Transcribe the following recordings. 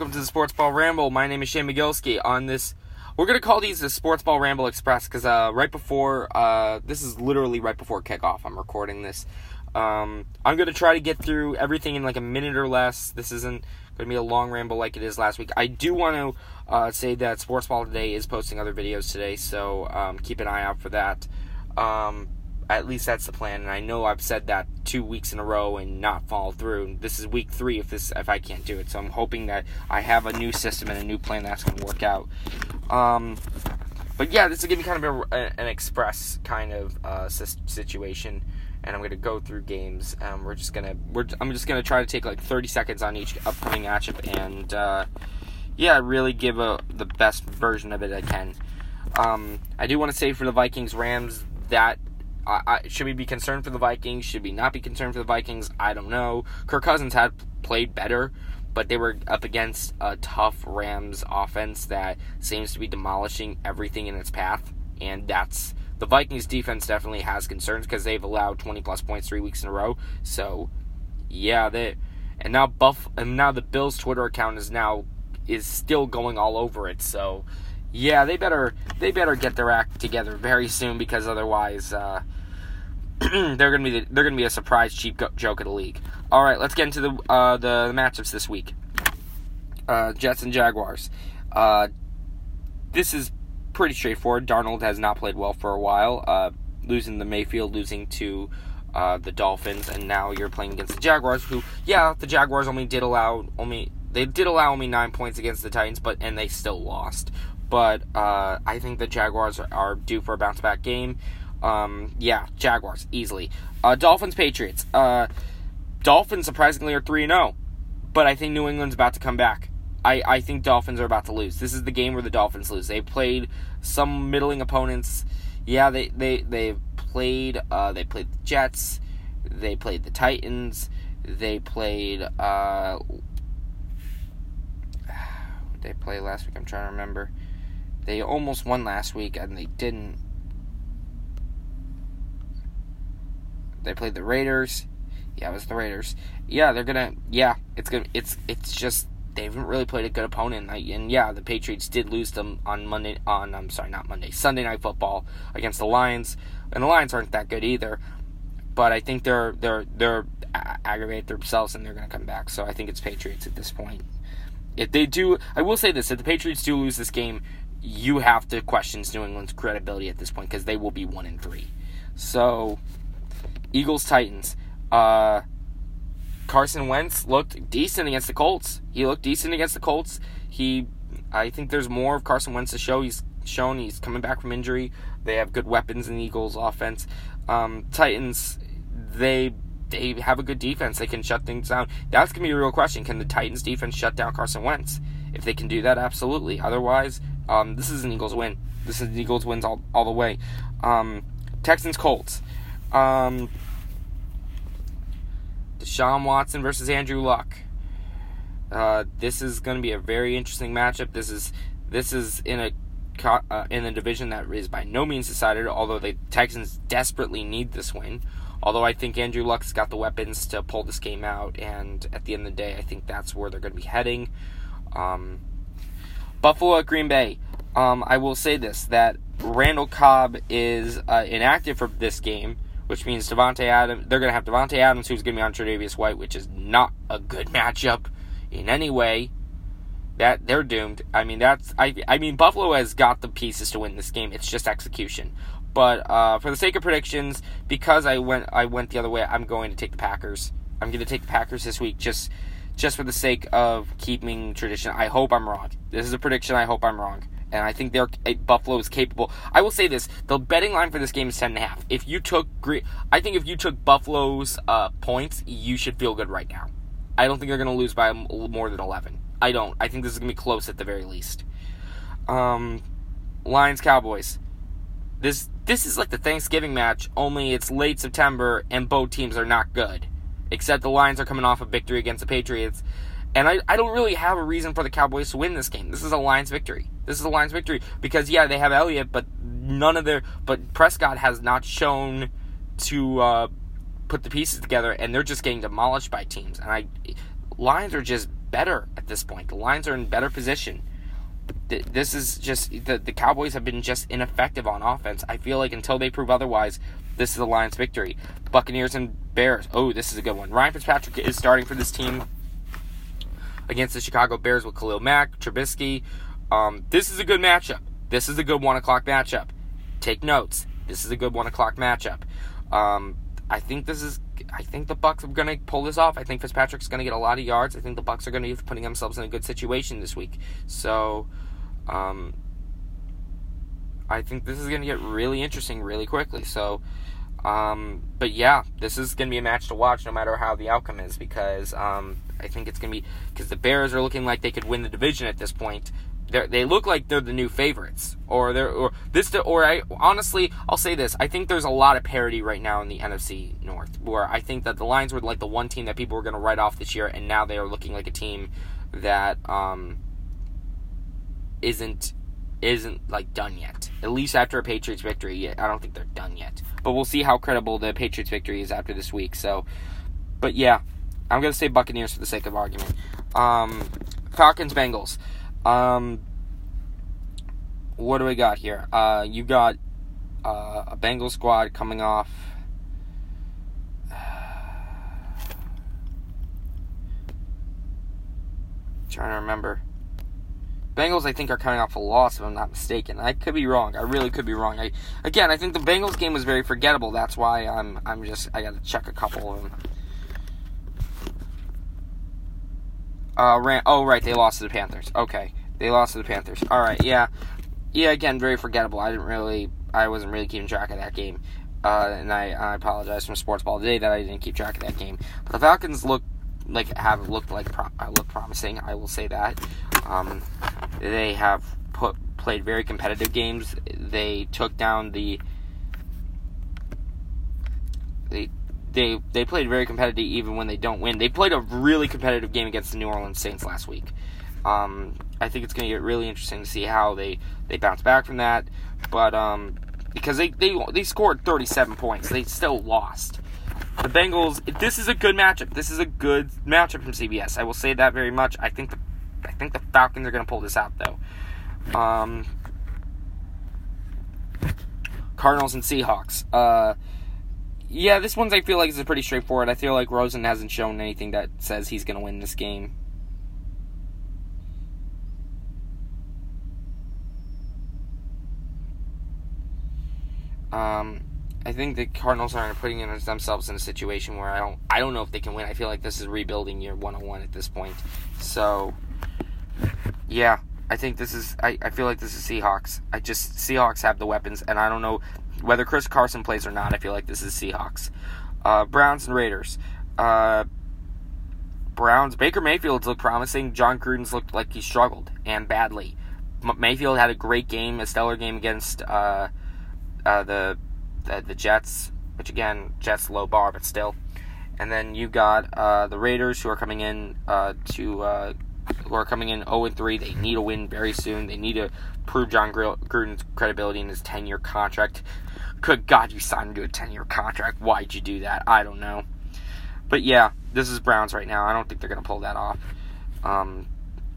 welcome to the Sports Ball Ramble. My name is Shane Magilski. On this, we're gonna call these the Sports Ball Ramble Express because uh, right before uh, this is literally right before kickoff. I'm recording this. Um, I'm gonna try to get through everything in like a minute or less. This isn't gonna be a long ramble like it is last week. I do want to uh, say that Sports Ball today is posting other videos today, so um, keep an eye out for that. Um, at least that's the plan. And I know I've said that two weeks in a row and not followed through. This is week three if this if I can't do it. So I'm hoping that I have a new system and a new plan that's going to work out. Um, but yeah, this is to be kind of a, an express kind of uh, situation. And I'm gonna go through games. Um, we're just gonna, we're, I'm just gonna try to take like 30 seconds on each upcoming matchup, and uh, yeah, really give a the best version of it I can. Um, I do want to say for the Vikings Rams that I, I, should we be concerned for the Vikings? Should we not be concerned for the Vikings? I don't know. Kirk Cousins had played better, but they were up against a tough Rams offense that seems to be demolishing everything in its path, and that's the Vikings defense definitely has concerns because they've allowed 20 plus points three weeks in a row. So, yeah, they and now Buff and now the Bills Twitter account is now is still going all over it. So, yeah, they better they better get their act together very soon because otherwise uh, they're gonna be the, they're gonna be a surprise cheap go- joke of the league. All right, let's get into the uh, the, the matchups this week. Uh, Jets and Jaguars. Uh, this is pretty straightforward. Darnold has not played well for a while, uh, losing the Mayfield, losing to uh, the Dolphins, and now you're playing against the Jaguars. Who, yeah, the Jaguars only did allow only they did allow only nine points against the Titans, but and they still lost but uh, I think the Jaguars are due for a bounce back game. Um, yeah, Jaguars easily. Uh, Dolphins Patriots. Uh, Dolphins surprisingly are three zero, oh, but I think New England's about to come back. I, I think Dolphins are about to lose. This is the game where the Dolphins lose. They played some middling opponents. Yeah, they they they played uh, they played the Jets. They played the Titans. They played uh, they played last week. I'm trying to remember. They almost won last week and they didn't. They played the Raiders. Yeah, it was the Raiders. Yeah, they're gonna. Yeah, it's gonna. It's it's just they haven't really played a good opponent. And yeah, the Patriots did lose them on Monday. On I'm sorry, not Monday. Sunday Night Football against the Lions, and the Lions aren't that good either. But I think they're they're they're aggravated themselves and they're gonna come back. So I think it's Patriots at this point. If they do, I will say this: if the Patriots do lose this game, you have to question New England's credibility at this point because they will be one in three. So, Eagles Titans. Uh, Carson Wentz looked decent against the Colts. He looked decent against the Colts. He, I think there's more of Carson Wentz to show. He's shown he's coming back from injury. They have good weapons in the Eagles' offense. Um, Titans, they they have a good defense. They can shut things down. That's gonna be a real question. Can the Titans defense shut down Carson Wentz? If they can do that, absolutely. Otherwise, um, this is an Eagles win. This is the Eagles wins all, all the way. Um, Texans Colts. Um, Deshaun Watson versus Andrew Luck. Uh, this is going to be a very interesting matchup. This is this is in a uh, in a division that is by no means decided. Although the Texans desperately need this win. Although I think Andrew Luck's got the weapons to pull this game out, and at the end of the day, I think that's where they're going to be heading. Um, Buffalo at Green Bay. Um, I will say this that Randall Cobb is uh, inactive for this game, which means Davante Adams. They're going to have Davante Adams, who's going to be on Tre'Davious White, which is not a good matchup in any way. That they're doomed. I mean, that's I. I mean, Buffalo has got the pieces to win this game. It's just execution. But uh, for the sake of predictions, because I went I went the other way, I'm going to take the Packers. I'm going to take the Packers this week. Just just for the sake of keeping tradition. I hope I'm wrong. This is a prediction. I hope I'm wrong. And I think they're Buffalo is capable. I will say this: the betting line for this game is ten and a half. If you took, I think if you took Buffalo's uh, points, you should feel good right now. I don't think they're going to lose by more than eleven. I don't. I think this is going to be close at the very least. Um, Lions Cowboys. This this is like the Thanksgiving match, only it's late September and both teams are not good except the Lions are coming off a victory against the Patriots. And I, I don't really have a reason for the Cowboys to win this game. This is a Lions victory. This is a Lions victory because yeah, they have Elliott, but none of their but Prescott has not shown to uh, put the pieces together, and they're just getting demolished by teams. And I Lions are just better at this point. The Lions are in better position. This is just the the Cowboys have been just ineffective on offense. I feel like until they prove otherwise, this is the Lions' victory. Buccaneers and Bears. Oh, this is a good one. Ryan Fitzpatrick is starting for this team against the Chicago Bears with Khalil Mack, Trubisky. Um, this is a good matchup. This is a good one o'clock matchup. Take notes. This is a good one o'clock matchup. Um, I think this is. I think the Bucks are going to pull this off. I think Fitzpatrick's going to get a lot of yards. I think the Bucks are going to be putting themselves in a good situation this week. So, um, I think this is going to get really interesting really quickly. So, um, but yeah, this is going to be a match to watch no matter how the outcome is because um, I think it's going to be because the Bears are looking like they could win the division at this point. They're, they look like they're the new favorites, or they're or this or I honestly I'll say this I think there's a lot of parity right now in the NFC North where I think that the Lions were like the one team that people were going to write off this year, and now they are looking like a team that um, isn't isn't like done yet. At least after a Patriots victory, I don't think they're done yet. But we'll see how credible the Patriots victory is after this week. So, but yeah, I'm gonna say Buccaneers for the sake of argument. Um, Falcons Bengals. Um, what do we got here? Uh, you got uh, a Bengal squad coming off. trying to remember. Bengals, I think, are coming off a loss, if I'm not mistaken. I could be wrong. I really could be wrong. I again, I think the Bengals game was very forgettable. That's why I'm I'm just I got to check a couple of them. Uh, ran, oh right, they lost to the Panthers. Okay, they lost to the Panthers. All right, yeah, yeah. Again, very forgettable. I didn't really, I wasn't really keeping track of that game, uh, and I, I apologize from Sports Ball today that I didn't keep track of that game. But the Falcons look like have looked like pro- uh, look promising. I will say that. Um, they have put played very competitive games. They took down the they they they played very competitive even when they don't win. They played a really competitive game against the New Orleans Saints last week. Um, I think it's going to get really interesting to see how they, they bounce back from that. But um, because they, they they scored 37 points, they still lost. The Bengals. This is a good matchup. This is a good matchup from CBS. I will say that very much. I think the I think the Falcons are going to pull this out though. Um, Cardinals and Seahawks. Uh, yeah, this one's I feel like is pretty straightforward. I feel like Rosen hasn't shown anything that says he's going to win this game. Um, I think the Cardinals are putting themselves in a situation where I don't I don't know if they can win. I feel like this is rebuilding year 101 at this point. So yeah, I think this is I, I feel like this is Seahawks. I just Seahawks have the weapons and I don't know whether Chris Carson plays or not. I feel like this is Seahawks. Uh, Browns and Raiders. Uh, Browns Baker Mayfield's looked promising. Jon Gruden's looked like he struggled and badly. Mayfield had a great game, a stellar game against uh, uh, the the, the Jets, which again, Jets low bar, but still. And then you got uh, the Raiders, who are coming in uh, to uh, who are coming in 0 3. They need a win very soon. They need to prove Jon Gruden's credibility in his 10 year contract. Good God, you signed to a 10 year contract. Why'd you do that? I don't know. But yeah, this is Browns right now. I don't think they're going to pull that off. Um,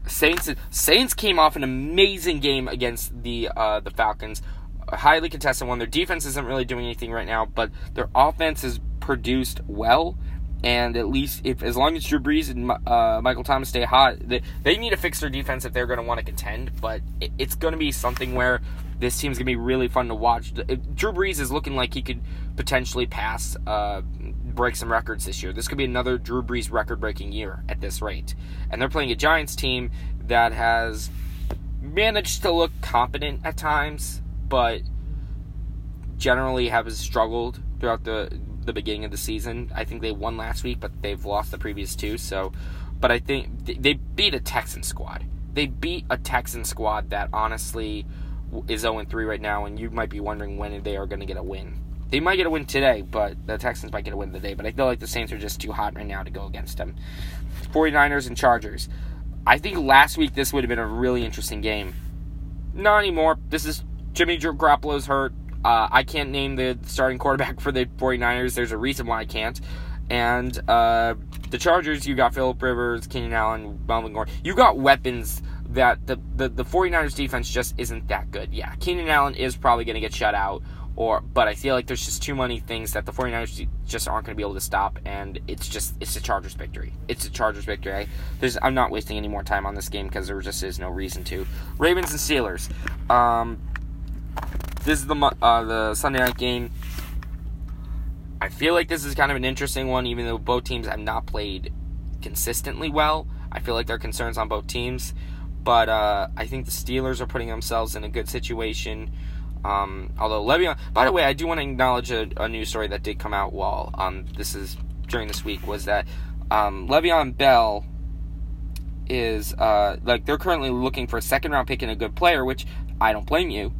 Saints Saints came off an amazing game against the uh, the Falcons a highly contested one. Their defense isn't really doing anything right now, but their offense is produced well. And at least if as long as Drew Brees and uh, Michael Thomas stay hot, they, they need to fix their defense if they're going to want to contend. But it, it's going to be something where this team's going to be really fun to watch. Drew Brees is looking like he could potentially pass, uh, break some records this year. This could be another Drew Brees record-breaking year at this rate. And they're playing a Giants team that has managed to look competent at times but generally have struggled throughout the the beginning of the season. I think they won last week, but they've lost the previous two. So, but I think they beat a Texan squad. They beat a Texan squad that honestly is 0 3 right now, and you might be wondering when they are going to get a win. They might get a win today, but the Texans might get a win today. But I feel like the Saints are just too hot right now to go against them. 49ers and Chargers. I think last week this would have been a really interesting game. Not anymore. This is Jimmy Garoppolo's hurt. Uh, I can't name the starting quarterback for the 49ers. There's a reason why I can't. And uh, the Chargers, you got Philip Rivers, Keenan Allen, Melvin Gordon. You got weapons that the, the, the 49ers defense just isn't that good. Yeah, Keenan Allen is probably going to get shut out or but I feel like there's just too many things that the 49ers just aren't going to be able to stop and it's just it's a Chargers victory. It's a Chargers victory. I, there's I'm not wasting any more time on this game because there just is no reason to. Ravens and Steelers. Um, this is the uh, the Sunday night game. I feel like this is kind of an interesting one, even though both teams have not played consistently well. I feel like there are concerns on both teams, but uh, I think the Steelers are putting themselves in a good situation. Um, although Le'Veon, by the way, I do want to acknowledge a, a news story that did come out while um, this is during this week was that um, Le'Veon Bell is uh, like they're currently looking for a second round pick and a good player, which I don't blame you.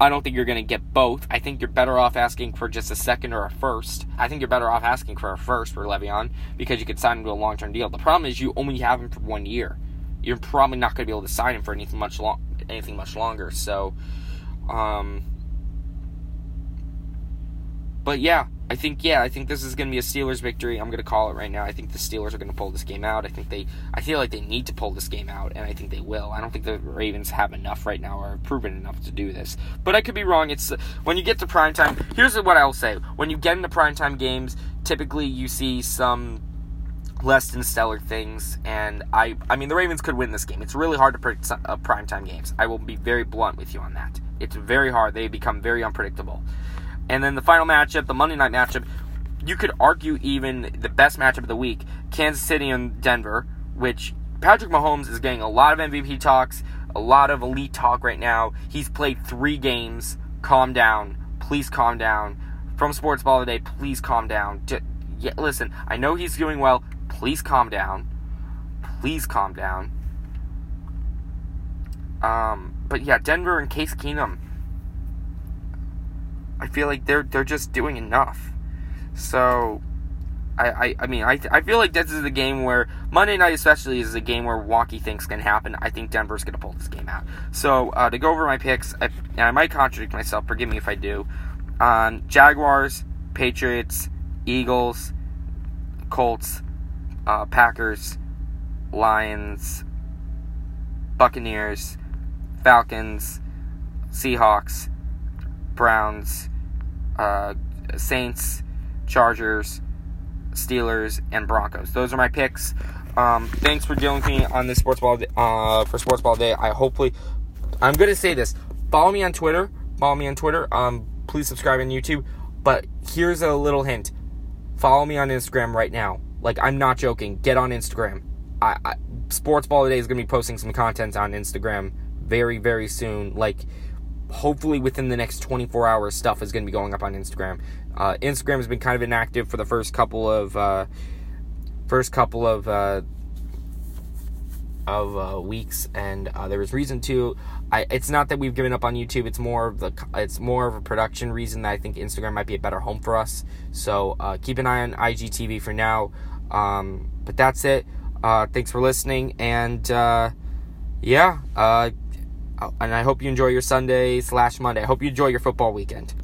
I don't think you're going to get both. I think you're better off asking for just a second or a first. I think you're better off asking for a first for Le'Veon because you could sign him to a long term deal. The problem is you only have him for one year. You're probably not going to be able to sign him for anything much long, anything much longer. So um, but yeah, I think yeah, I think this is going to be a Steelers victory. I'm going to call it right now. I think the Steelers are going to pull this game out. I think they I feel like they need to pull this game out and I think they will. I don't think the Ravens have enough right now or proven enough to do this. But I could be wrong. It's when you get to prime time. Here's what I will say. When you get into prime time games, typically you see some less than stellar things and I I mean the Ravens could win this game. It's really hard to predict uh, prime time games. I will be very blunt with you on that. It's very hard. They become very unpredictable. And then the final matchup, the Monday night matchup, you could argue even the best matchup of the week, Kansas City and Denver, which Patrick Mahomes is getting a lot of MVP talks, a lot of elite talk right now. He's played three games. Calm down. Please calm down. From Sports Ball today, please calm down. Just, yeah, listen, I know he's doing well. Please calm down. Please calm down. Um, but yeah, Denver and Case Keenum. I feel like they're they're just doing enough. So, I I, I mean I I feel like this is the game where Monday night especially is a game where wonky things can happen. I think Denver's gonna pull this game out. So uh, to go over my picks, I, and I might contradict myself. Forgive me if I do. On Jaguars, Patriots, Eagles, Colts, uh, Packers, Lions, Buccaneers. Falcons, Seahawks, Browns, uh, Saints, Chargers, Steelers, and Broncos. Those are my picks. Um, thanks for joining me on this sports ball uh, for sports ball day. I hopefully I'm gonna say this. Follow me on Twitter. Follow me on Twitter. Um, please subscribe on YouTube. But here's a little hint. Follow me on Instagram right now. Like I'm not joking. Get on Instagram. I, I Sports Ball Today is gonna be posting some content on Instagram very, very soon. Like, hopefully within the next 24 hours, stuff is going to be going up on Instagram. Uh, Instagram has been kind of inactive for the first couple of uh, first couple of uh, of uh, weeks, and uh, there was reason to. I, it's not that we've given up on YouTube. It's more of the it's more of a production reason that I think Instagram might be a better home for us. So uh, keep an eye on IGTV for now. Um, but that's it. thanks for listening, and yeah. Uh, and I hope you enjoy your Sunday slash Monday. I hope you enjoy your football weekend.